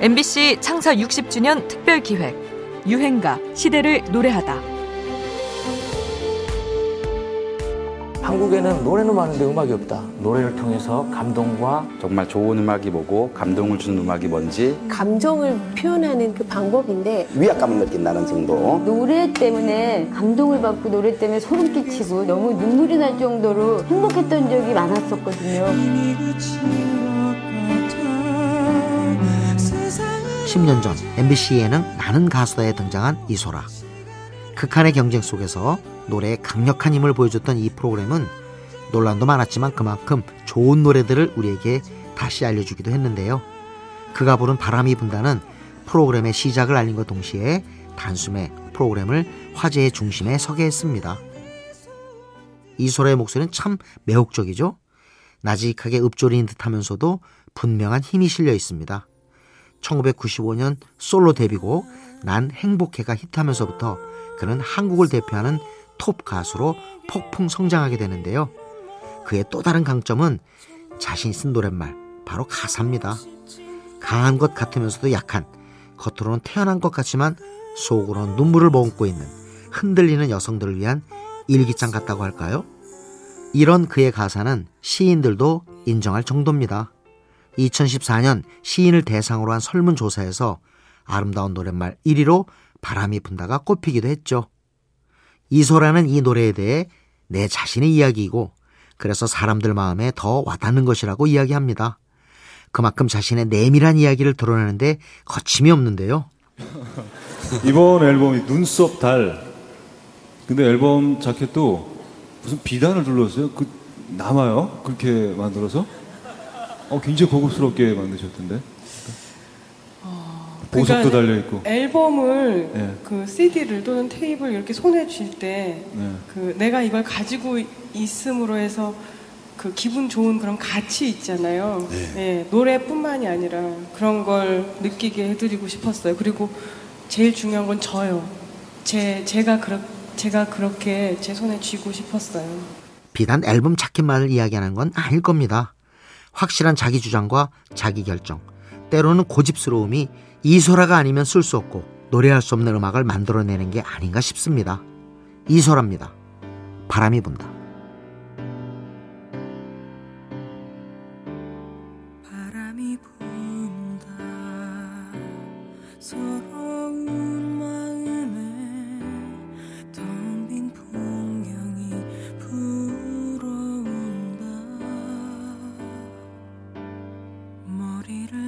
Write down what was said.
MBC 창사 60주년 특별 기획 유행가 시대를 노래하다. 한국에는 노래는 많은데 음악이 없다. 노래를 통해서 감동과 정말 좋은 음악이 뭐고 감동을 주는 음악이 뭔지 감정을 표현하는 그 방법인데 위압감을 느낀다는 정도. 노래 때문에 감동을 받고 노래 때문에 소름 끼치고 너무 눈물이 날 정도로 행복했던 적이 많았었거든요. 10년 전 MBC 예능 나는 가수다에 등장한 이소라. 극한의 경쟁 속에서 노래의 강력한 힘을 보여줬던 이 프로그램은 논란도 많았지만 그만큼 좋은 노래들을 우리에게 다시 알려주기도 했는데요. 그가 부른 바람이 분다는 프로그램의 시작을 알린 것 동시에 단숨에 프로그램을 화제의 중심에 서게 했습니다. 이소라의 목소리는 참 매혹적이죠? 나직하게 읊조리는 듯 하면서도 분명한 힘이 실려 있습니다. 1995년 솔로 데뷔곡 난 행복해가 히트하면서부터 그는 한국을 대표하는 톱 가수로 폭풍 성장하게 되는데요. 그의 또 다른 강점은 자신이 쓴 노랫말, 바로 가사입니다. 강한 것 같으면서도 약한, 겉으로는 태어난 것 같지만 속으로는 눈물을 머금고 있는 흔들리는 여성들을 위한 일기장 같다고 할까요? 이런 그의 가사는 시인들도 인정할 정도입니다. 2014년 시인을 대상으로 한 설문조사에서 아름다운 노랫말 1위로 바람이 분다가 꼽히기도 했죠. 이소라는 이 노래에 대해 내 자신의 이야기이고 그래서 사람들 마음에 더 와닿는 것이라고 이야기합니다. 그만큼 자신의 내밀한 이야기를 드러내는데 거침이 없는데요. 이번 앨범이 눈썹 달. 근데 앨범 자켓도 무슨 비단을 둘렀어요. 그 남아요? 그렇게 만들어서? 어, 굉장히 고급스럽게 만드셨던데. 보석도 달려 있고. 앨범을 네. 그 CD를 또는 테이프를 이렇게 손에 쥘 때그 네. 내가 이걸 가지고 있음으로 해서 그 기분 좋은 그런 가치 있잖아요. 네, 노래뿐만이 아니라 그런 걸 느끼게 해드리고 싶었어요. 그리고 제일 중요한 건 저요. 제 제가 그렇 제가 그렇게 제 손에 쥐고 싶었어요. 비단 앨범 자켓만을 이야기하는 건 아닐 겁니다. 확실한 자기 주장과 자기 결정, 때로는 고집스러움이 이소라가 아니면 쓸 수 없고 노래할 수 없는 음악을 만들어내는 게 아닌가 싶습니다. 이소라입니다. 바람이 분다. 바람이 분다